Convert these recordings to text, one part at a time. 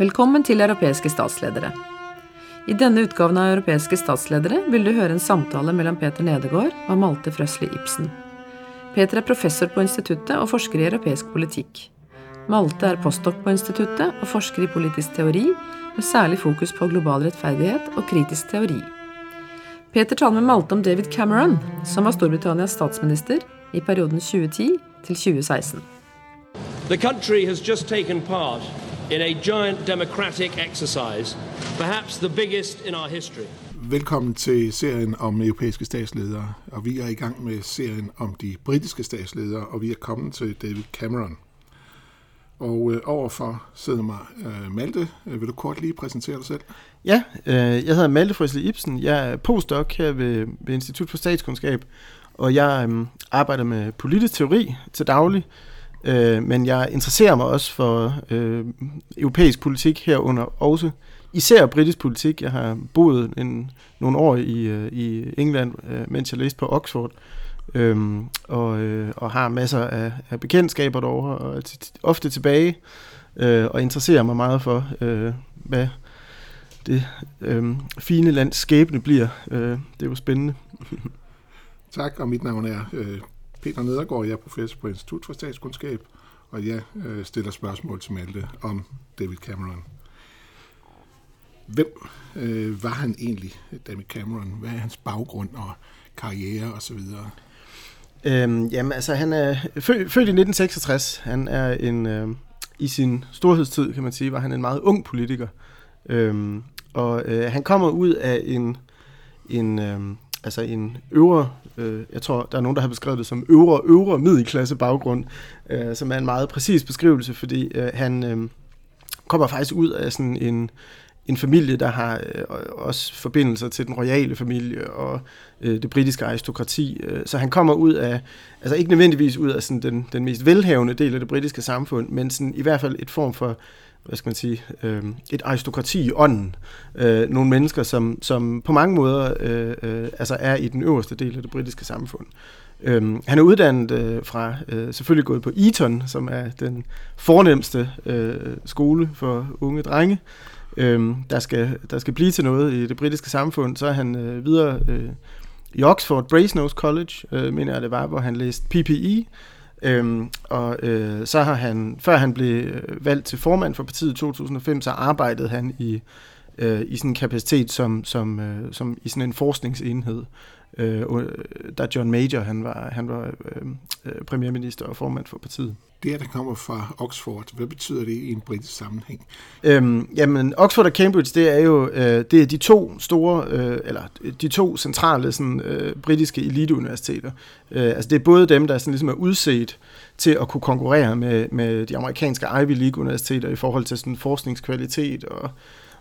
Velkommen til Europæiske statsledere. I denne utgaven av Europæiske statsledere vil du høre en samtale mellem Peter Nedegård og Malte Frøsli Ibsen. Peter er professor på instituttet og forsker i europæisk politikk. Malte er postdoc på instituttet og forsker i politisk teori, med særlig fokus på global rettferdighet og kritisk teori. Peter taler med Malte om David Cameron, som var Storbritannias statsminister i perioden 2010 til 2016. The country has just taken part in a giant democratic exercise, perhaps the biggest in our history. Velkommen til serien om europæiske statsledere, og vi er i gang med serien om de britiske statsledere, og vi er kommet til David Cameron. Og øh, overfor sidder mig øh, Malte. Øh, vil du kort lige præsentere dig selv? Ja, øh, jeg hedder Malte Frøsle Ibsen. Jeg er postdoc her ved, ved Institut for Statskundskab, og jeg øh, arbejder med politisk teori til daglig. Øh, Øh, men jeg interesserer mig også for øh, europæisk politik herunder også især britisk politik. Jeg har boet en, nogle år i, øh, i England, øh, mens jeg læste på Oxford, øhm, og, øh, og har masser af, af bekendtskaber derovre, og er ofte tilbage øh, og interesserer mig meget for, øh, hvad det øh, fine lands skæbne bliver. Øh, det er jo spændende. tak, og mit navn er øh, Peter Nedergaard. Jeg er professor på Institut for Statskundskab, og jeg øh, stiller spørgsmål til Malte om David Cameron. Hvem øh, var han egentlig, David Cameron? Hvad er hans baggrund og karriere osv.? Øhm, jamen, altså, han er født, født i 1966. Han er en, øh, i sin storhedstid, kan man sige, var han en meget ung politiker. Øhm, og øh, han kommer ud af en, en, øh, altså en øvre, øh, jeg tror, der er nogen, der har beskrevet det som øvre, øvre middelklasse baggrund, øh, som er en meget præcis beskrivelse, fordi øh, han øh, kommer faktisk ud af sådan en, en familie, der har øh, også forbindelser til den royale familie og øh, det britiske aristokrati. Øh, så han kommer ud af, altså ikke nødvendigvis ud af sådan den, den mest velhavende del af det britiske samfund, men sådan i hvert fald et form for hvad skal man sige, øh, et aristokrati i ånden. Øh, nogle mennesker, som, som på mange måder øh, øh, altså er i den øverste del af det britiske samfund. Øhm, han er uddannet øh, fra, øh, selvfølgelig gået på Eton, som er den fornemmeste øh, skole for unge drenge, øh, der, skal, der skal blive til noget i det britiske samfund. Så er han øh, videre øh, i Oxford, Brasenose College, øh, mener jeg det var, hvor han læste PPE, Øhm, og øh, så har han, før han blev valgt til formand for partiet i 2005, så arbejdede han i, øh, i sådan en kapacitet som, som, øh, som i sådan en forskningsenhed. Øh, da John Major han var, han var øh, øh, premierminister og formand for partiet. Det, der kommer fra Oxford, hvad betyder det i en britisk sammenhæng? Øhm, jamen, Oxford og Cambridge, det er jo øh, det er de to store, øh, eller de to centrale sådan, øh, britiske eliteuniversiteter. Øh, altså, det er både dem, der sådan, ligesom er udset til at kunne konkurrere med, med de amerikanske Ivy League-universiteter i forhold til sådan, forskningskvalitet og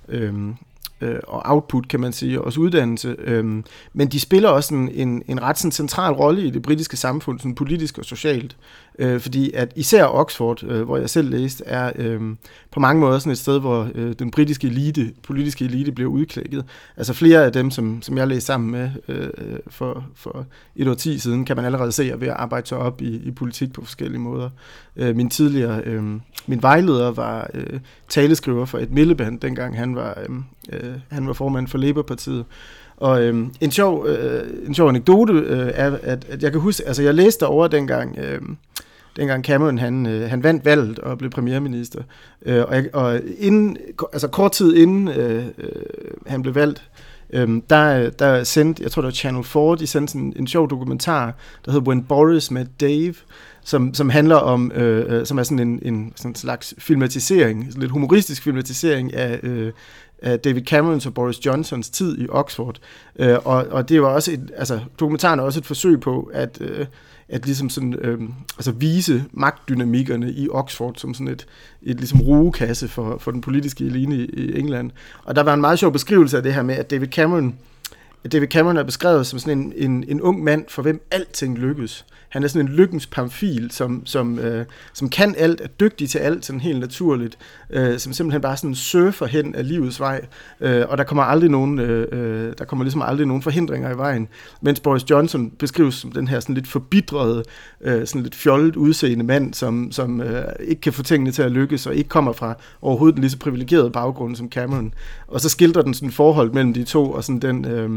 øh, øh, og output, kan man sige, også uddannelse. Øh, men de spiller også en, en, en ret sådan, central rolle i det britiske samfund, sådan politisk og socialt. Øh, fordi at især Oxford, øh, hvor jeg selv læste, er øh, på mange måder sådan et sted, hvor øh, den britiske elite, politiske elite bliver udklækket. Altså flere af dem, som, som jeg læste sammen med øh, for, for et år ti siden, kan man allerede se ved at arbejde sig op i, i politik på forskellige måder. Øh, min tidligere, øh, min vejleder var øh, taleskriver for et Milleband, dengang han var, øh, øh, han var formand for Labour-partiet. Og øh, en, sjov, øh, en sjov anekdote øh, er, at, at jeg kan huske, altså jeg læste over dengang, øh, dengang Cameron han, øh, han vandt valget og blev premierminister. Øh, og, jeg, og inden, altså kort tid inden øh, øh, han blev valgt, øh, der, der sendte, jeg tror det var Channel 4, de sendte sådan en sjov dokumentar, der hedder When Boris Met Dave, som, som handler om, øh, øh som er sådan en, en sådan slags filmatisering, sådan lidt humoristisk filmatisering af, øh, af Øh, David Camerons og Boris Johnsons tid i Oxford. Øh, og, og det var også et, altså dokumentaren er også et forsøg på at, øh, at ligesom sådan, øh, altså vise magtdynamikkerne i Oxford som sådan et, et ligesom rugekasse for, for den politiske elite i, i England. Og der var en meget sjov beskrivelse af det her med, at David Cameron David Cameron er beskrevet som sådan en, en, en ung mand, for hvem alting lykkes. Han er sådan en lykkens pamfil, som, som, øh, som kan alt, er dygtig til alt, sådan helt naturligt, øh, som simpelthen bare sådan surfer hen af livets vej, øh, og der kommer aldrig nogen, øh, øh, der kommer ligesom aldrig nogen forhindringer i vejen. Mens Boris Johnson beskrives som den her sådan lidt forbitrede, øh, sådan lidt fjollet udseende mand, som, som øh, ikke kan få tingene til at lykkes, og ikke kommer fra overhovedet en lige så privilegeret baggrund som Cameron. Og så skildrer den sådan forhold mellem de to, og sådan den... Øh,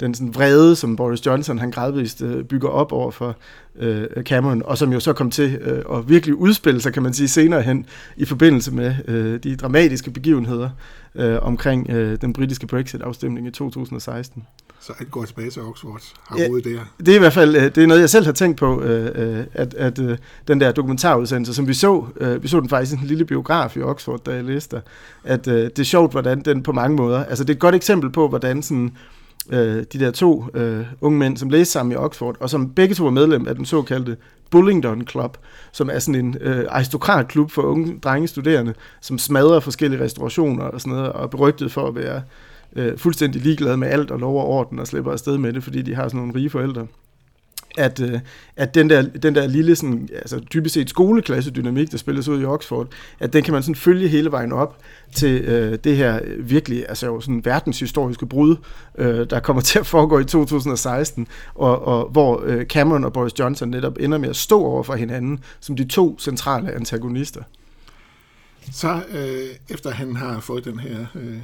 den sådan vrede, som Boris Johnson han gradvist øh, bygger op over for øh, Cameron, og som jo så kom til øh, at virkelig udspille sig, kan man sige, senere hen i forbindelse med øh, de dramatiske begivenheder øh, omkring øh, den britiske Brexit-afstemning i 2016. Så at gå tilbage til Oxford har ja, der. Det er i hvert fald øh, det er noget, jeg selv har tænkt på, øh, at, at øh, den der dokumentarudsendelse, som vi så, øh, vi så den faktisk i en lille biograf i Oxford, da jeg læste at øh, det er sjovt, hvordan den på mange måder, altså det er et godt eksempel på, hvordan sådan, øh, Øh, de der to øh, unge mænd, som læste sammen i Oxford, og som begge to var medlem af den såkaldte Bullingdon Club, som er sådan en øh, aristokratklub for unge drengestuderende, som smadrer forskellige restaurationer og sådan noget, og er berygtet for at være øh, fuldstændig ligeglade med alt og lov og orden og slipper afsted med det, fordi de har sådan nogle rige forældre at, øh, at den, der, den der lille, sådan, altså typisk set skoleklassedynamik, der spilles ud i Oxford, at den kan man sådan følge hele vejen op til øh, det her virkelig altså sådan verdenshistoriske brud, øh, der kommer til at foregå i 2016, og, og hvor øh, Cameron og Boris Johnson netop ender med at stå over for hinanden som de to centrale antagonister. Så øh, efter han har fået den her øh,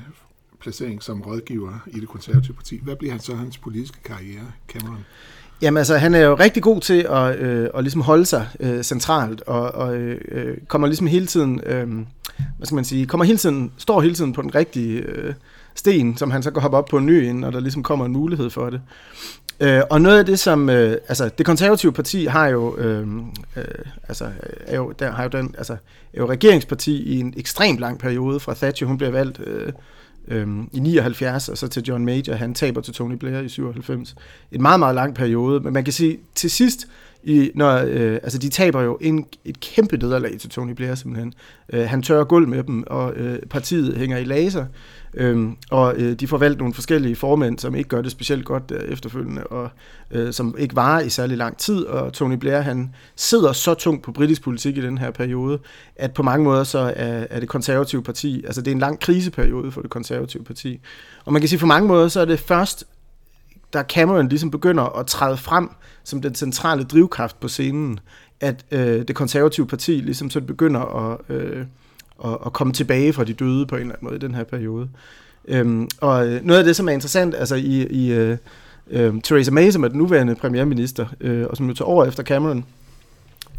placering som rådgiver i det konservative parti, hvad bliver han så hans politiske karriere, Cameron? Jamen altså, han er jo rigtig god til at, øh, at ligesom holde sig øh, centralt, og, og øh, øh, kommer ligesom hele tiden, øh, hvad skal man sige, kommer hele tiden, står hele tiden på den rigtige øh, sten, som han så går hoppe op på en ny, når der ligesom kommer en mulighed for det. Øh, og noget af det, som, øh, altså det konservative parti har jo, øh, øh, altså, er jo, der har jo den, altså, er jo regeringsparti i en ekstremt lang periode, fra Thatcher, hun blev valgt øh, øhm, i 79, og så til John Major, han taber til Tony Blair i 97. En meget, meget lang periode, men man kan sige, til sidst, i, når, øh, altså de taber jo en, et kæmpe nederlag til Tony Blair simpelthen. Øh, han tørrer gulv med dem, og øh, partiet hænger i laser. øh, og øh, de får valgt nogle forskellige formænd, som ikke gør det specielt godt der efterfølgende, og øh, som ikke varer i særlig lang tid. Og Tony Blair, han sidder så tungt på britisk politik i den her periode, at på mange måder så er, er det konservative parti, altså det er en lang kriseperiode for det konservative parti. Og man kan sige, på mange måder, så er det først, da Cameron ligesom begynder at træde frem som den centrale drivkraft på scenen, at øh, det konservative parti ligesom så begynder at... Øh, at, at komme tilbage fra de døde på en eller anden måde i den her periode. Øhm, og øh, noget af det, som er interessant, altså i, i øh, øh, Theresa May, som er den nuværende premierminister, øh, og som jo tager over efter Cameron,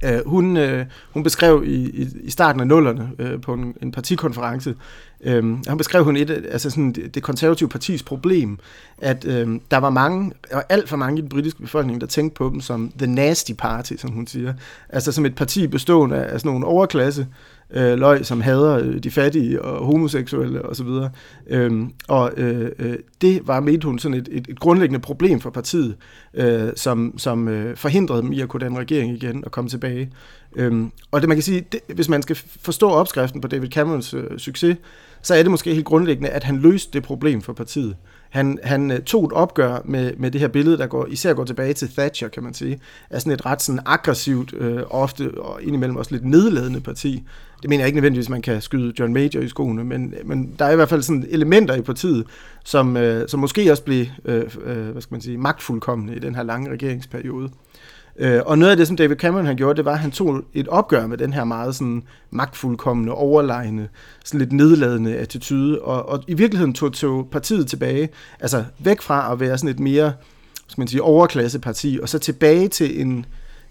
øh, hun, øh, hun beskrev i, i, i starten af nullerne øh, på en, en partikonference, øh, hun beskrev hun et, altså sådan det, det konservative partis problem, at øh, der var mange, og alt for mange i den britiske befolkning, der tænkte på dem som the nasty party, som hun siger. Altså som et parti bestående af, af sådan nogle overklasse, øh, løg, som hader øh, de fattige og homoseksuelle osv. Og, øhm, og øh, øh, det var, mente hun, sådan et, et, et grundlæggende problem for partiet, øh, som, som øh, forhindrede dem i at kunne danne regering igen og komme tilbage. Øhm, og det man kan sige, det, hvis man skal forstå opskriften på David Camerons øh, succes, så er det måske helt grundlæggende, at han løste det problem for partiet. Han, han øh, tog et opgør med, med det her billede, der går, især går tilbage til Thatcher, kan man sige, af sådan et ret sådan aggressivt, øh, ofte og indimellem også lidt nedladende parti. Det mener jeg ikke nødvendigvis, man kan skyde John Major i skoene, men, men der er i hvert fald sådan elementer i partiet, som, øh, som måske også blev øh, øh, hvad skal man sige, magtfuldkommende i den her lange regeringsperiode. Øh, og noget af det, som David Cameron han gjorde, det var, at han tog et opgør med den her meget sådan magtfuldkommende, overlegne, sådan lidt nedladende attitude, og, og i virkeligheden tog, tog partiet tilbage, altså væk fra at være sådan et mere, skal man sige, overklasseparti, og så tilbage til en,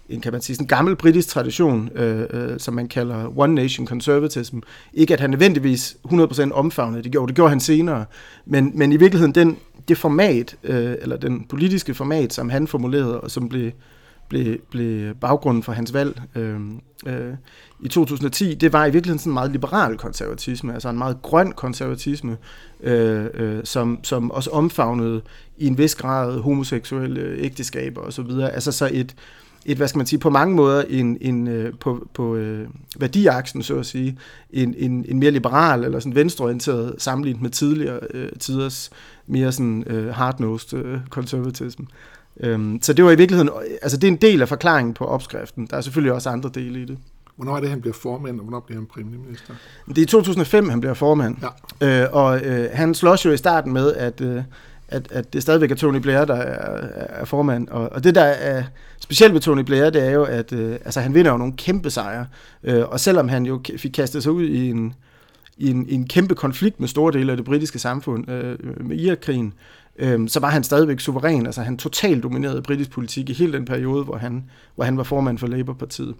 en kan man sige, sådan en gammel britisk tradition, øh, øh, som man kalder One Nation Conservatism. Ikke at han nødvendigvis 100% omfavnede det, gjorde, det gjorde han senere, men, men i virkeligheden den, det format, øh, eller den politiske format, som han formulerede, og som blev blev, blev baggrunden for hans valg øh, øh, i 2010, det var i virkeligheden sådan en meget liberal konservatisme, altså en meget grøn konservatisme, øh, øh, som, som også omfavnede i en vis grad homoseksuelle ægteskaber osv. Altså så et, et, hvad skal man sige, på mange måder en, en øh, på, på øh, værdiaksen, så at sige, en, en, en mere liberal eller sådan venstreorienteret sammenlignet med tidligere øh, tiders mere sådan øh, hard-nosed øh, conservatism. Øhm, så det var i virkeligheden, altså det er en del af forklaringen på opskriften. Der er selvfølgelig også andre dele i det. Hvornår er det, han bliver formand, og hvornår bliver han premierminister? Det er i 2005, han bliver formand. Ja. Øh, og øh, han slås jo i starten med, at, øh, at, at det stadigvæk er Tony Blair, der er, er formand. Og, og det, der er specielt ved Tony Blair, det er jo, at øh, altså, han vinder jo nogle kæmpe sejre. Øh, og selvom han jo fik kastet sig ud i en, i en, i en kæmpe konflikt med store dele af det britiske samfund øh, med Irakkrigen, øh, så var han stadigvæk suveræn. Altså han totalt dominerede britisk politik i hele den periode, hvor han, hvor han var formand for Labour-partiet.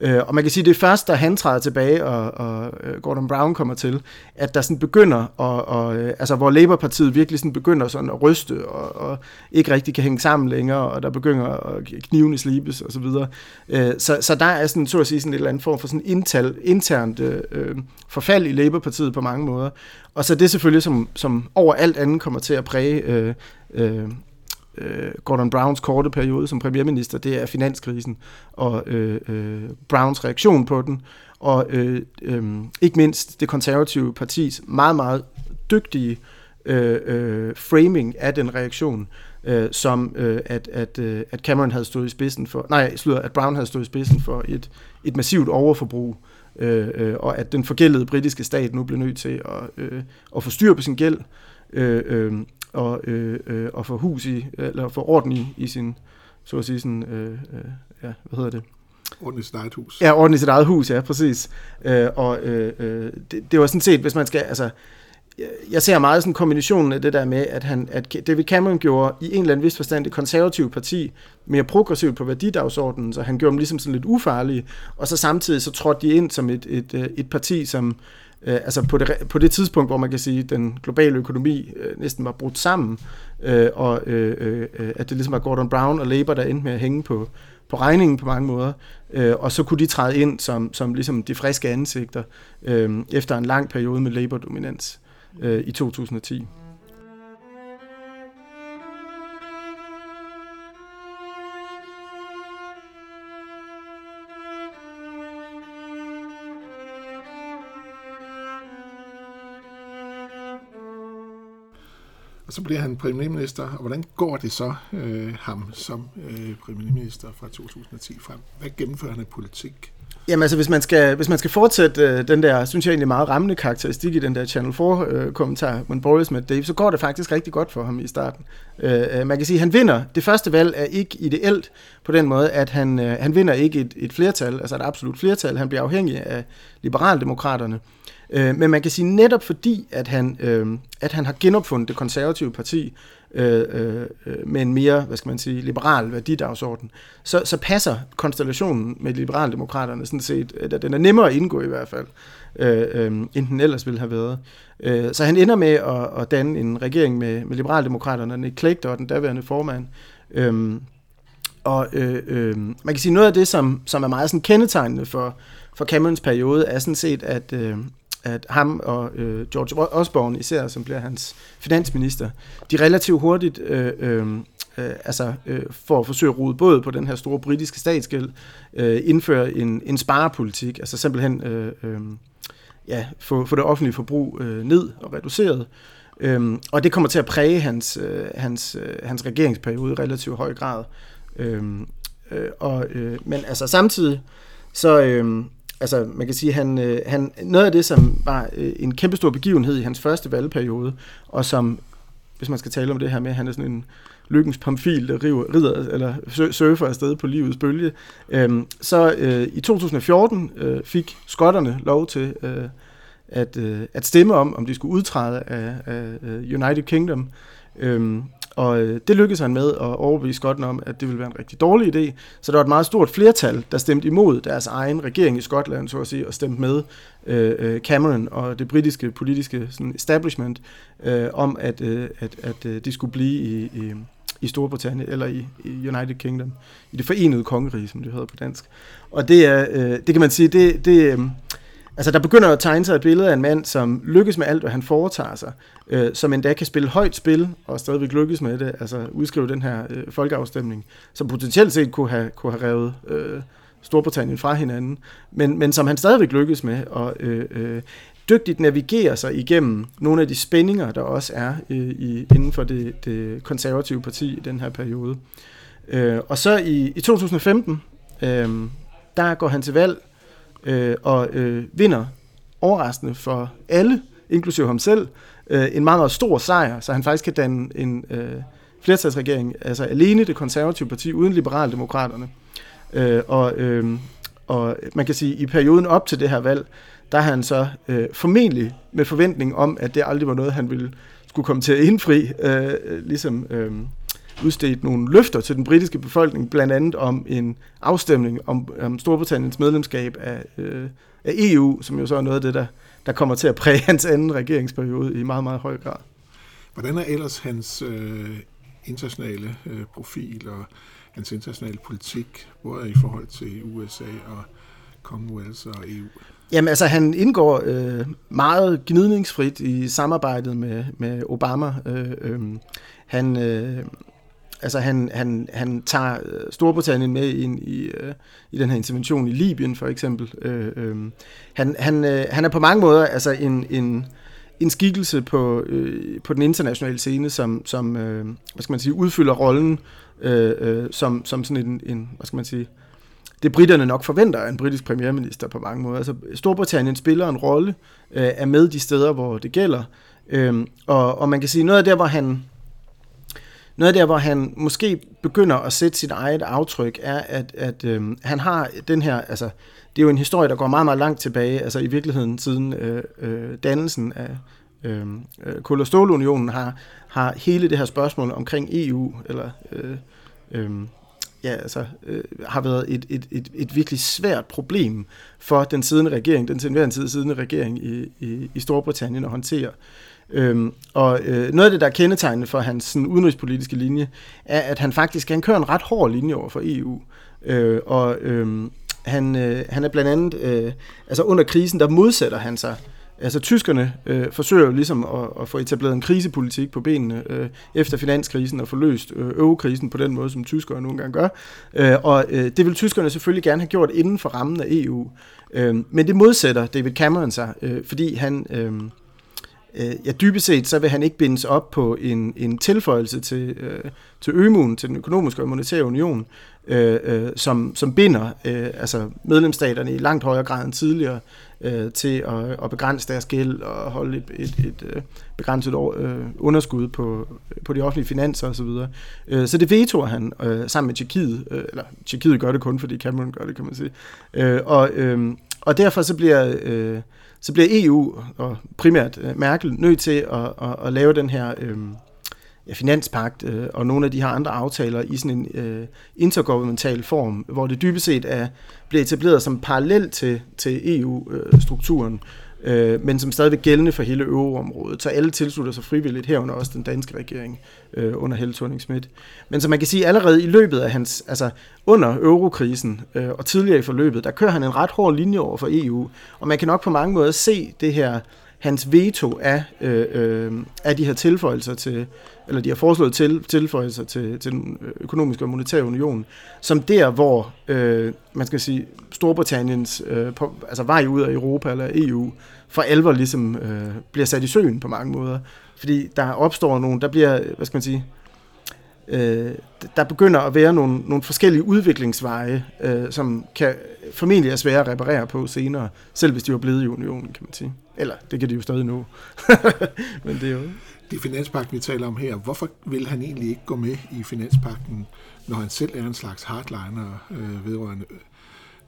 Øh, og man kan sige, at det er først, da han træder tilbage, og, og øh, Gordon Brown kommer til, at der sådan begynder, og, og, øh, altså hvor Labour-partiet virkelig sådan begynder sådan at ryste, og, og ikke rigtig kan hænge sammen længere, og der begynder at knivene slibes og så videre. Øh, så, så der er sådan, så at sige, sådan et eller andet form for sådan intal, internt øh, forfald i Labour-partiet på mange måder. Og så det selvfølgelig, som, som over alt andet kommer til at præge øh, øh, øh, Gordon Browns korte periode som premierminister, det er finanskrisen og øh, øh, Browns reaktion på den, og øh, øh, ikke mindst det konservative partis meget, meget dygtige øh, øh, framing af den reaktion, øh, som øh, at, at, øh, at Cameron havde stået i spidsen for, nej, slutter, at Brown havde stået i spidsen for et, et massivt overforbrug, øh, øh, og at den forgældede britiske stat nu blev nødt til at, øh, at få styr på sin gæld, øh, øh, og, øh, øh, og få hus i, eller få orden i, i sin, så at sige sådan, øh, øh, ja, hvad hedder det? Orden i sit eget hus. Ja, orden i sit eget hus, ja, præcis. Øh, og øh, øh, det, det var sådan set, hvis man skal, altså, jeg ser meget sådan kombinationen af det der med, at, han, at David Cameron gjorde i en eller anden vis forstand det konservative parti mere progressivt på værdidagsordenen, så han gjorde dem ligesom sådan lidt ufarlige, og så samtidig så trådte de ind som et, et, øh, et parti, som øh, altså på det, på det tidspunkt, hvor man kan sige, at den globale økonomi øh, næsten var brudt sammen, øh, og øh, øh, at det ligesom var Gordon Brown og Labour, der endte med at hænge på, på regningen på mange måder, øh, og så kunne de træde ind som, som ligesom de friske ansigter øh, efter en lang periode med Labour-dominans øh, i 2010. så bliver han premierminister, og hvordan går det så øh, ham som øh, premierminister fra 2010 frem? Hvad gennemfører han af politik? Jamen altså, hvis man skal, hvis man skal fortsætte øh, den der, synes jeg egentlig meget rammende karakteristik i den der Channel 4-kommentar, øh, Boris med Dave, så går det faktisk rigtig godt for ham i starten. Øh, øh, man kan sige, at han vinder. Det første valg er ikke ideelt på den måde, at han, øh, han vinder ikke et, et flertal, altså et absolut flertal. Han bliver afhængig af liberaldemokraterne. Øh, Øh, men man kan sige netop fordi, at han, øh, at han har genopfundet det konservative parti øh, øh, øh med en mere, hvad skal man sige, liberal værdidagsorden, så, så passer konstellationen med liberaldemokraterne sådan set, øh, at den er nemmere at indgå i hvert fald, øh, øh, end den ellers ville have været. Øh, så han ender med at, at danne en regering med, med liberaldemokraterne, Nick Clegg og den daværende formand, øh, og øh, øh, man kan sige, noget af det, som, som er meget sådan kendetegnende for, for Camerons periode, er sådan set, at, øh, at ham og øh, George Osborne især, som bliver hans finansminister, de relativt hurtigt øh, øh, øh, altså, øh, for at forsøge at rode både på den her store britiske statsgæld, øh, indføre en, en sparepolitik, altså simpelthen øh, øh, ja, få, få det offentlige forbrug øh, ned og reduceret. Øh, og det kommer til at præge hans, øh, hans, øh, hans regeringsperiode i relativt høj grad. Øh, øh, og, øh, men altså samtidig, så, øh, altså man kan sige, han, øh, han, noget af det, som var øh, en kæmpestor begivenhed i hans første valgperiode, og som, hvis man skal tale om det her med, han er sådan en lykkens pamfil, der river, rider, eller surfer afsted på livets bølge, øh, så øh, i 2014 øh, fik skotterne lov til øh, at, øh, at stemme om, om de skulle udtræde af, af United Kingdom. Øh, og øh, det lykkedes han med at overbevise Skotten om, at det ville være en rigtig dårlig idé. Så der var et meget stort flertal, der stemte imod deres egen regering i Skotland, så at sige, og stemte med øh, øh Cameron og det britiske politiske sådan, establishment øh, om, at, øh, at, at øh, de skulle blive i, i, i Storbritannien, eller i, i United Kingdom, i det forenede kongerige, som det hedder på dansk. Og det er, øh, det kan man sige, det, det, øh, altså der begynder at tegne sig et billede af en mand, som lykkes med alt, hvad han foretager sig, øh, som endda kan spille højt spil, og stadigvæk lykkes med det, altså udskrive den her øh, folkeafstemning, som potentielt set kunne have, kunne have revet øh, Storbritannien fra hinanden, men, men som han stadigvæk lykkes med, og øh, øh, dygtigt navigerer sig igennem nogle af de spændinger, der også er øh, i, inden for det, det konservative parti i den her periode. Øh, og så i, i 2015, øh, der går han til valg øh, og øh, vinder overraskende for alle, inklusive ham selv, øh, en meget, meget stor sejr, så han faktisk kan danne en øh, flertalsregering, altså alene det konservative parti, uden liberaldemokraterne. Øh, og, øh, og man kan sige, at i perioden op til det her valg, der har han så øh, formentlig med forventning om, at det aldrig var noget, han ville skulle komme til at indfri, øh, ligesom øh, udstedt nogle løfter til den britiske befolkning, blandt andet om en afstemning om, om Storbritanniens medlemskab af, øh, af EU, som jo så er noget af det, der, der kommer til at præge hans anden regeringsperiode i meget, meget høj grad. Hvordan er ellers hans øh, internationale øh, profil og hans internationale politik, både i forhold til USA og Commonwealth og EU? Jamen altså, han indgår øh, meget gnidningsfrit i samarbejdet med, med Obama. Øh, øh, han, øh, altså han, han, han tager øh, Storbritannien med ind i, øh, i den her intervention i Libyen for eksempel. Øh, øh, han, han, øh, han er på mange måder altså en, en, en skikkelse på, øh, på den internationale scene, som, som øh, hvad skal man sige, udfylder rollen øh, øh, som, som sådan en, en, hvad skal man sige, det britterne nok forventer af en britisk premierminister på mange måder. Altså Storbritannien spiller en rolle, øh, er med de steder, hvor det gælder, øh, og, og man kan sige, noget af det, hvor han noget der, hvor han måske begynder at sætte sit eget aftryk, er, at, at øh, han har den her, altså, det er jo en historie, der går meget, meget langt tilbage, altså i virkeligheden siden øh, øh, dannelsen af øhm, øh, Kul- og Stålunionen har, har hele det her spørgsmål omkring EU, eller øh, øh, ja, altså, øh, har været et, et, et, et virkelig svært problem for den siddende regering, den til enhver tid siddende regering i, i, i Storbritannien at håndtere. Øhm, og øh, noget af det, der er kendetegnende for hans sådan, udenrigspolitiske linje, er, at han faktisk han kører en ret hård linje over for EU. Øh, og øh, han, øh, han er blandt andet, øh, altså under krisen, der modsætter han sig Altså tyskerne øh, forsøger jo ligesom at, at få etableret en krisepolitik på benene øh, efter finanskrisen og få løst øh, øvekrisen på den måde, som tyskerne nogle gange gør. Øh, og øh, det vil tyskerne selvfølgelig gerne have gjort inden for rammen af EU. Øh, men det modsætter David Cameron sig, øh, fordi han... Øh, øh, ja, dybest set, så vil han ikke bindes op på en, en tilføjelse til, øh, til ømuen, til den økonomiske og monetære union, øh, øh, som, som binder øh, altså medlemsstaterne i langt højere grad end tidligere øh, til at, at begrænse deres gæld og holde et, et, et, et øh, begrænset øh, underskud på, på de offentlige finanser osv. Så, øh, så det vetoer han øh, sammen med Tjekkiet, øh, eller Tjekkiet gør det kun, fordi Cameron gør det, kan man sige. Øh, og, øh, og derfor så bliver... Øh, så bliver EU og primært øh, Merkel nødt til at, at, at lave den her øh, ja, finanspagt øh, og nogle af de her andre aftaler i sådan en øh, intergovernmental form, hvor det dybest set er, bliver etableret som parallel til, til EU-strukturen, øh, men som stadigvæk gældende for hele euroområdet. Så alle tilslutter sig frivilligt, herunder også den danske regering øh, under Helle thorning -Schmidt. Men som man kan sige, allerede i løbet af hans, altså under eurokrisen øh, og tidligere i forløbet, der kører han en ret hård linje over for EU, og man kan nok på mange måder se det her hans veto af, øh, øh, af de her tilføjelser til, eller de har foreslået til, tilføjelser til, til den økonomiske og monetære union, som der, hvor øh, man skal sige, Storbritanniens øh, på, altså vej ud af Europa eller EU for alvor ligesom øh, bliver sat i søen på mange måder. Fordi der opstår nogle, der bliver, hvad skal man sige, øh, der begynder at være nogle, nogle forskellige udviklingsveje, øh, som kan formentlig er svære at reparere på senere, selv hvis de var blevet i unionen, kan man sige. Eller, det kan de jo stadig nå. Men det er jo... Det finanspakten, vi taler om her. Hvorfor vil han egentlig ikke gå med i finanspakten, når han selv er en slags hardliner øh, vedrørende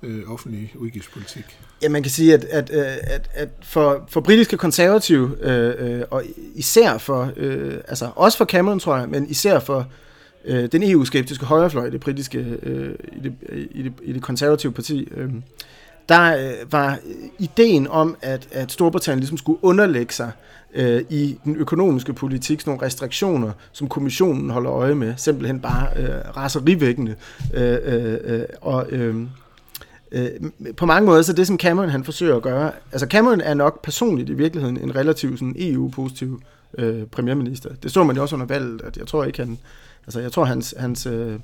øh, offentlig udgiftspolitik? Ja, man kan sige, at, at, øh, at, at for, for britiske konservative, øh, øh, og især for, øh, altså også for Cameron, tror jeg, men især for øh, øh, den EU-skeptiske højrefløj i det britiske, øh, i, det, i, det, i det konservative parti, øh, der øh, var ideen om, at, at Storbritannien ligesom skulle underlægge sig øh, i den økonomiske politik, nogle restriktioner, som kommissionen holder øje med, simpelthen bare øh, raserivækkende. Øh, øh, øh, og, øh, øh, på mange måder, så det som Cameron han forsøger at gøre, altså Cameron er nok personligt i virkeligheden en relativt sådan EU-positiv øh, Øh, premierminister. Det så man jo også under valget, at jeg tror ikke han, altså jeg tror hans, hans øh,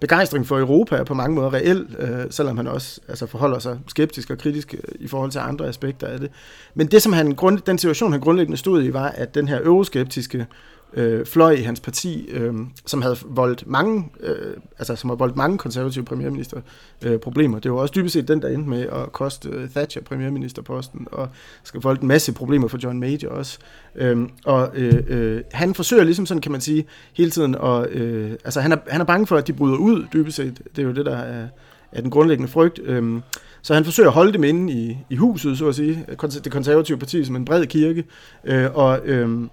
begejstring for Europa er på mange måder reel, øh, selvom han også altså, forholder sig skeptisk og kritisk øh, i forhold til andre aspekter af det. Men det, som han grund, den situation, han grundlæggende stod i, var, at den her euroskeptiske øh, fløj i hans parti, øh, som havde voldt mange, øh, altså som har voldt mange konservative premierminister øh, problemer. Det var også dybest set den, der endte med at koste øh, Thatcher premierministerposten, og skal voldt en masse problemer for John Major også. Øh, og øh, øh, han forsøger ligesom sådan, kan man sige, hele tiden at, øh, altså han er, han er bange for, at de bryder ud, dybest set. Det er jo det, der er, er den grundlæggende frygt. Øh, så han forsøger at holde dem inde i, i huset, så at sige, det konservative parti som en bred kirke, øh, og øh,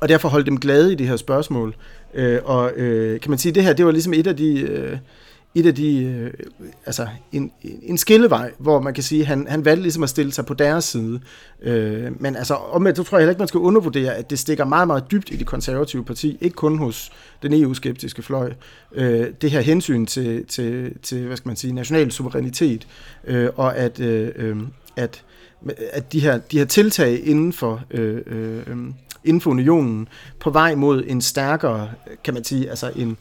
og derfor holde dem glade i det her spørgsmål. Øh, og øh, kan man sige, det her, det var ligesom et af de... Øh, et af de, øh, altså en, en skillevej, hvor man kan sige, han, han valgte ligesom at stille sig på deres side. Øh, men altså, omvendt, så tror jeg heller ikke, man skal undervurdere, at det stikker meget, meget dybt i det konservative parti, ikke kun hos den EU-skeptiske fløj. Øh, det her hensyn til, til, til, hvad skal man sige, national suverænitet, øh, og at, øh, øh at, de her, de her tiltag inden for øh, øh, øhm, inden for unionen på vej mod en stærkere, kan man sige, altså en,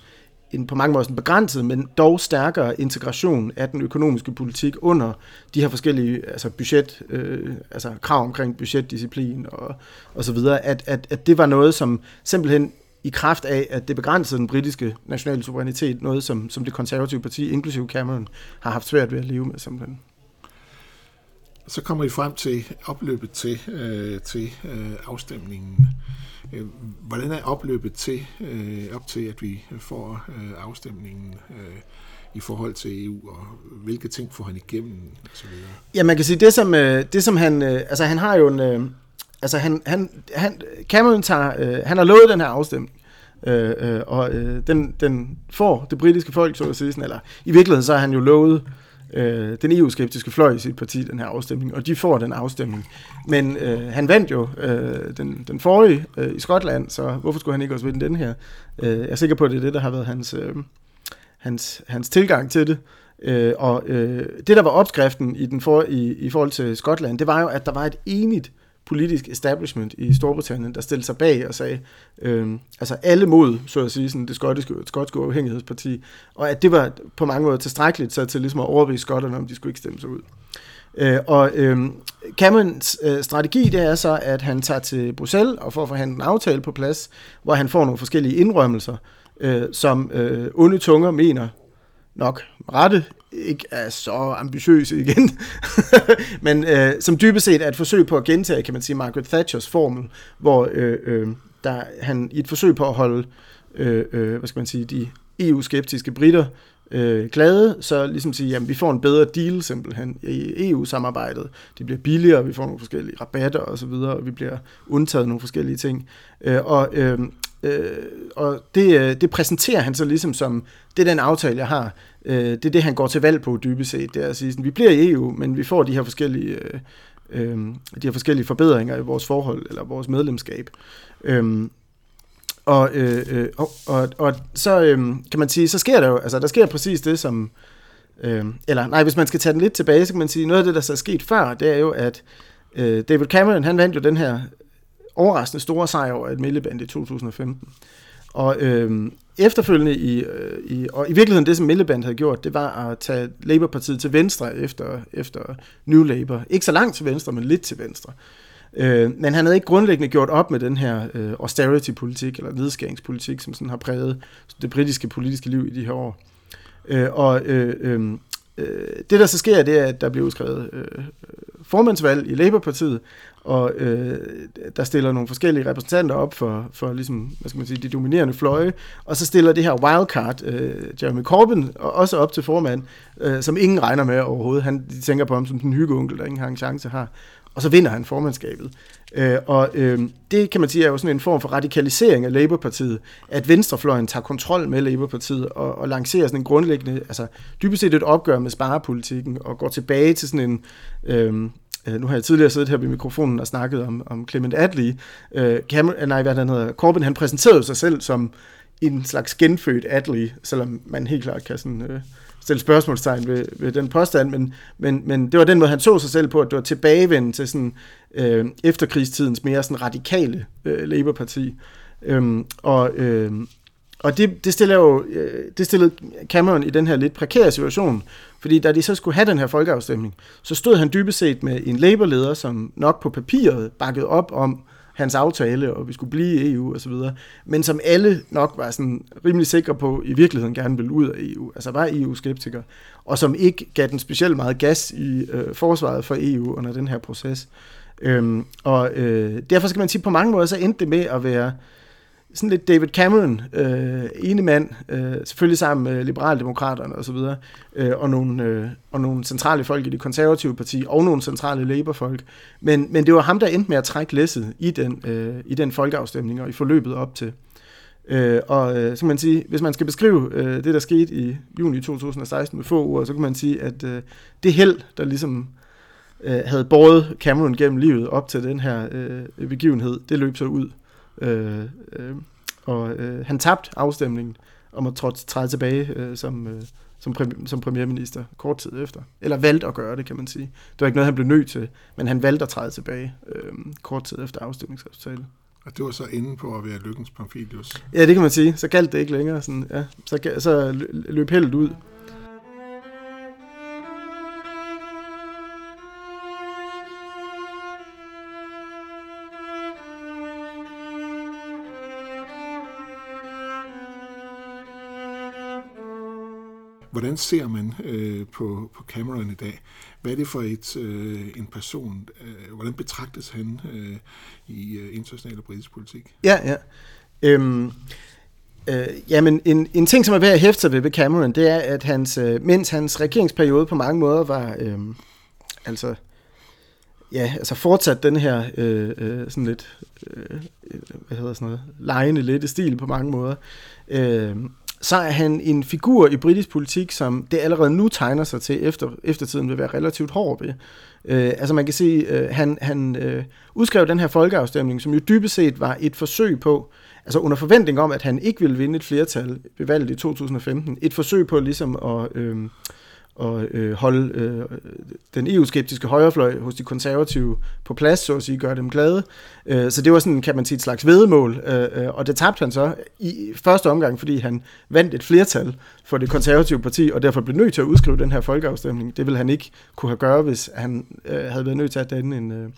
en på mange måder begrænset, men dog stærkere integration af den økonomiske politik under de her forskellige altså budget, øh, altså krav omkring budgetdisciplin og, og så videre, at, at, at det var noget, som simpelthen i kraft af, at det begrænsede den britiske nationale suverænitet, noget som, som det konservative parti, inklusive Cameron, har haft svært ved at leve med simpelthen. Så kommer vi frem til opløbet til, øh, til øh, afstemningen. Øh, hvordan er opløbet til, øh, op til, at vi får øh, afstemningen øh, i forhold til EU, og hvilke ting får han igennem? Og så videre? Ja, man kan sige, det som, øh, det som han, øh, altså han har jo en, øh, altså han, han, han, Cameron tager, øh, han har lovet den her afstemning, øh, øh, og øh, den, den får det britiske folk, så at sige, eller i virkeligheden så har han jo lovet øh, øh, den EU-skeptiske fløj i sit parti, den her afstemning, og de får den afstemning. Men øh, han vandt jo øh, den, den forrige øh, i Skotland, så hvorfor skulle han ikke også vinde den her? Øh, jeg er sikker på, at det er det, der har været hans, øh, hans, hans tilgang til det. Øh, og øh, det, der var opskriften i, den for, i, i forhold til Skotland, det var jo, at der var et enigt øh, politisk establishment i Storbritannien, der stillede sig bag og sagde, øh, altså alle mod, så at sige, sådan det skotske, skotske uafhængighedsparti, og at det var på mange måder tilstrækkeligt så til ligesom at overbevise skotterne, om de skulle ikke stemme sig ud. Øh, og øh, Camerons øh, strategi, det er så, at han tager til Bruxelles og får forhandlet en aftale på plads, hvor han får nogle forskellige indrømmelser, øh, som øh, onde tunger mener nok rette ikke er så ambitiøse igen, men øh, som dybest set er et forsøg på at gentage, kan man sige, Margaret Thatchers formel, hvor øh, øh, der, han i et forsøg på at holde, øh, øh, hvad skal man sige, de EU-skeptiske britter øh, glade, så ligesom sige, jamen vi får en bedre deal simpelthen i EU-samarbejdet. Det bliver billigere, vi får nogle forskellige rabatter og så videre, og vi bliver undtaget nogle forskellige ting. Øh, og øh, øh, og det, øh, det præsenterer han så ligesom som, det er den aftale, jeg har. Øh, det er det, han går til valg på dybest set. Det er at sige, sådan, vi bliver i EU, men vi får de her forskellige, øh, øh, de her forskellige forbedringer i vores forhold, eller vores medlemskab. Øh, og, øh, øh, og, og, og så øh, kan man sige, så sker der jo, altså der sker præcis det, som, øh, eller nej, hvis man skal tage den lidt tilbage, så kan man sige, noget af det, der så er sket før, det er jo, at øh, David Cameron, han vandt jo den her overraskende store sejr over et Milleband i 2015. Og øh, efterfølgende i, øh, i, og i virkeligheden det, som Milleband havde gjort, det var at tage Labour-partiet til venstre efter, efter New Labour. Ikke så langt til venstre, men lidt til venstre. Øh, men han havde ikke grundlæggende gjort op med den her øh, austerity-politik, eller nedskæringspolitik, som sådan har præget det britiske politiske liv i de her år. Øh, og øh, øh, øh det, der så sker, det er, at der bliver udskrevet øh, formandsvalg i Labour-partiet, og øh, der stiller nogle forskellige repræsentanter op for, for ligesom, hvad skal man sige, de dominerende fløje, og så stiller det her wildcard, øh, Jeremy Corbyn, også op til formand, øh, som ingen regner med overhovedet. Han, de tænker på ham som den hyggeonkel, der ingen har en chance har. Og så vinder han formandskabet. Øh, og øh, det kan man sige er jo sådan en form for radikalisering af Labour-partiet, at venstrefløjen tager kontrol med Labour-partiet og, og lancerer sådan en grundlæggende, altså dybest set et opgør med sparepolitikken og går tilbage til sådan en, øhm, øh, nu har jeg tidligere siddet her ved mikrofonen og snakket om, om Clement Attlee. Øh, Cameron, nej, hvad han hedder, Corbyn, han præsenterede sig selv som en slags genfødt Attlee, selvom man helt klart kan sådan, øh, stille spørgsmålstegn ved, ved den påstand, men, men, men det var den måde, han så sig selv på, at det var tilbagevendt til sådan, øh, efterkrigstidens mere sådan radikale øh, Labour-parti. Øhm, og øh, og det, det, stiller jo, øh, det stillede Cameron i den her lidt prekære situation, fordi da de så skulle have den her folkeafstemning, så stod han dybest set med en Labour-leder, som nok på papiret bakkede op om hans aftale, og vi skulle blive i EU osv., men som alle nok var sådan rimelig sikre på, i virkeligheden gerne ville ud af EU, altså var EU-skeptiker, og som ikke gav den specielt meget gas i øh, forsvaret for EU under den her proces. Øhm, og øh, derfor skal man sige, på mange måder, så endte det med at være sådan lidt David Cameron, øh, ene mand, øh, selvfølgelig sammen med liberaldemokraterne osv., øh, og, nogle, øh, og nogle centrale folk i det konservative parti, og nogle centrale Labour-folk. Men, men det var ham, der endte med at trække læsset i den, øh, i den folkeafstemning og i forløbet op til. Øh, og øh, så kan man sige, hvis man skal beskrive øh, det, der skete i juni 2016 med få ord, så kan man sige, at øh, det held, der ligesom øh, havde båret Cameron gennem livet op til den her øh, begivenhed, det løb så ud Øh, øh, og øh, han tabte afstemningen om at træde tilbage øh, som, øh, som, præ- som premierminister kort tid efter. Eller valgte at gøre det, kan man sige. Det var ikke noget, han blev nødt til, men han valgte at træde tilbage øh, kort tid efter afstemningsresultatet. Og det var så inde på at være lykkens Pamphilius. Ja, det kan man sige. Så galt det ikke længere. Sådan, ja. så, så løb heldet ud. Hvordan ser man øh, på, på Cameron i dag? Hvad er det for et, øh, en person? Øh, hvordan betragtes han øh, i øh, international og britisk politik? Ja, ja. Øhm, øh, jamen, en, en ting, som er værd at hæfte sig ved ved Cameron, det er, at hans, øh, mens hans regeringsperiode på mange måder var, øh, altså, ja, altså fortsat den her øh, øh, sådan lidt, øh, øh hvad hedder sådan noget, lejende lette stil på mange måder, øh, så er han en figur i britisk politik, som det allerede nu tegner sig til, efter eftertiden vil være relativt hård ved. Øh, altså man kan se, øh, han, han øh, udskrev den her folkeafstemning, som jo dybest set var et forsøg på, altså under forventning om, at han ikke ville vinde et flertal ved valget i 2015, et forsøg på ligesom at... Øh, og øh, holde øh, den EU-skeptiske højrefløj hos de konservative på plads, så at sige, gøre dem glade. Øh, så det var sådan, kan man sige, et slags vedemål, øh, øh, og det tabte han så i første omgang, fordi han vandt et flertal for det konservative parti, og derfor blev nødt til at udskrive den her folkeafstemning. Det ville han ikke kunne have gøre, hvis han øh, havde været nødt til at danne en, øh,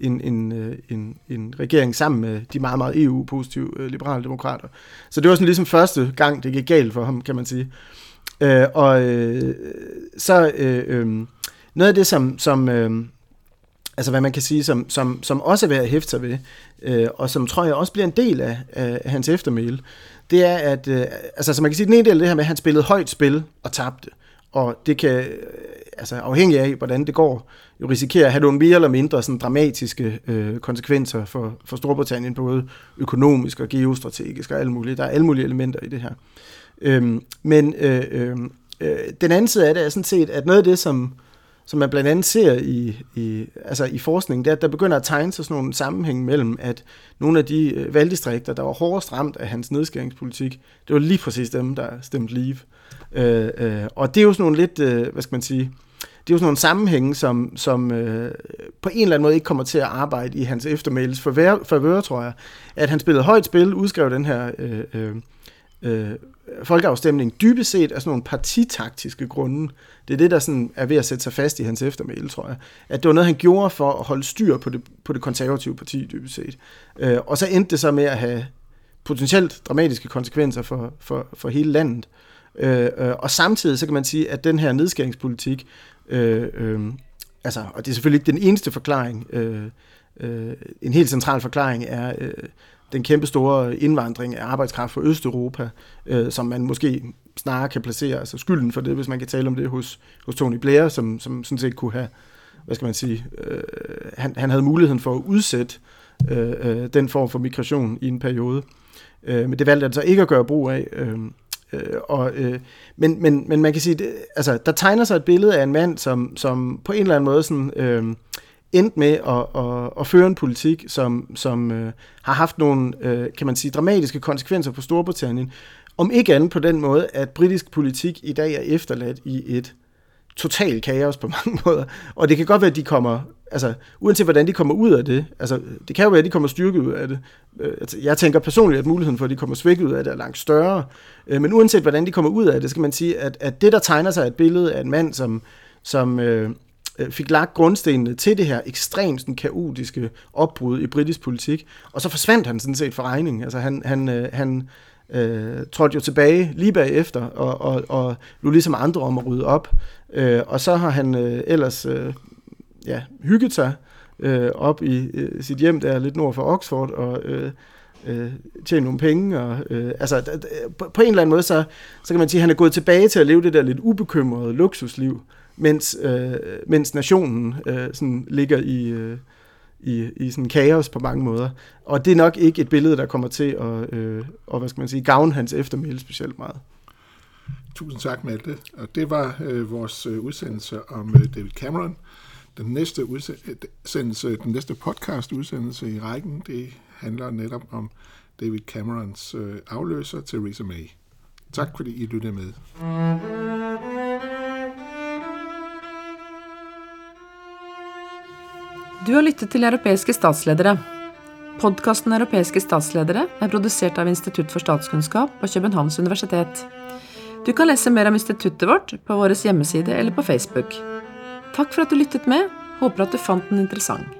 en, en, øh, en, en regering sammen med de meget, meget EU-positive øh, liberale demokrater. Så det var sådan ligesom første gang, det gik galt for ham, kan man sige. Øh, Øh, og øh, så øh, øh, noget af det, som, som øh, altså hvad man kan sige, som, som, som også er værd at hæfte sig ved, øh, og som tror jeg også bliver en del af, af hans eftermæle, det er, at øh, altså, så man kan sige, den ene del af det her med, at han spillede højt spil og tabte, og det kan, øh, altså afhængig af, hvordan det går, jo risikere at have nogle mere eller mindre sådan, dramatiske øh, konsekvenser for, for Storbritannien, både økonomisk og geostrategisk og alle mulige. Der er alle mulige elementer i det her. Øhm, men øh, øh, øh, den anden side af det er sådan set, at noget af det, som, som man blandt andet ser i, i, altså i forskningen, det er, at der begynder at tegne sig sådan nogle sammenhæng mellem, at nogle af de øh, valgdistrikter, der var hårdest ramt af hans nedskæringspolitik, det var lige præcis dem, der stemte leave. Øh, øh, og det er jo sådan nogle lidt, øh, hvad skal man sige, det er jo sådan nogle sammenhænge, som, som øh, på en eller anden måde ikke kommer til at arbejde i hans eftermæles favør, tror jeg. At han spillede højt spil, udskrev den her øh, øh, øh, folkeafstemning dybest set af sådan nogle partitaktiske grunde. Det er det, der sådan er ved at sætte sig fast i hans eftermæle, tror jeg. At det var noget, han gjorde for at holde styr på det, på det konservative parti, dybest set. Øh, og så endte det så med at have potentielt dramatiske konsekvenser for, for, for hele landet. Øh, øh, og samtidig så kan man sige, at den her nedskæringspolitik, øh, øh, altså, og det er selvfølgelig ikke den eneste forklaring, øh, øh, en helt central forklaring er øh, den kæmpe store indvandring af arbejdskraft fra Østeuropa, øh, som man måske snarere kan placere, altså skylden for det, hvis man kan tale om det hos, hos Tony Blair, som, som sådan set kunne have, hvad skal man sige, øh, han, han havde muligheden for at udsætte øh, øh, den form for migration i en periode. Øh, men det valgte han så ikke at gøre brug af. Øh, øh, og, øh, men, men, men man kan sige, det, altså, der tegner sig et billede af en mand, som, som på en eller anden måde sådan, øh, endte med at, at, at føre en politik, som, som øh, har haft nogle, øh, kan man sige, dramatiske konsekvenser for Storbritannien, om ikke andet på den måde, at britisk politik i dag er efterladt i et total kaos på mange måder. Og det kan godt være, at de kommer, altså uanset hvordan de kommer ud af det, altså det kan jo være, at de kommer styrket ud af det. Øh, altså, jeg tænker personligt, at muligheden for, at de kommer svækket ud af det, er langt større. Øh, men uanset hvordan de kommer ud af det, skal man sige, at, at det, der tegner sig et billede af en mand, som, som øh, Øh, fik lagt grundstenene til det her ekstremt sådan, kaotiske opbrud i britisk politik, og så forsvandt han sådan set for regning. Altså han, han, øh, han øh, trådte jo tilbage lige bagefter, og, og, og lå ligesom andre om at rydde op. Øh, og så har han øh, ellers øh, ja, hygget sig øh, op i øh, sit hjem der lidt nord for Oxford, og øh, øh, tjene nogle penge. Og, øh, altså, på, på en eller anden måde, så, så kan man sige, at han er gået tilbage til at leve det der lidt ubekymrede luksusliv, mens, øh, mens nationen øh, sådan ligger i, øh, i, i sådan kaos på mange måder. Og det er nok ikke et billede, der kommer til at, øh, og, hvad skal man sige, gavne hans eftermæle specielt meget. Tusind tak, Malte. Og det var øh, vores øh, udsendelse om øh, David Cameron. Den næste udsendelse, den næste podcast udsendelse i rækken, det handler netop om David Camerons øh, afløser, Theresa May. Tak fordi I lyttede med. Du har lyttet til Europæiske statsledere. Podkasten Europæiske statsledere er produsert av Institutt for statskunnskap på Københavns Universitet. Du kan læse mer om instituttet vårt på vår hjemmeside eller på Facebook. Takk for at du lyttet med. Håper at du fant den interessant.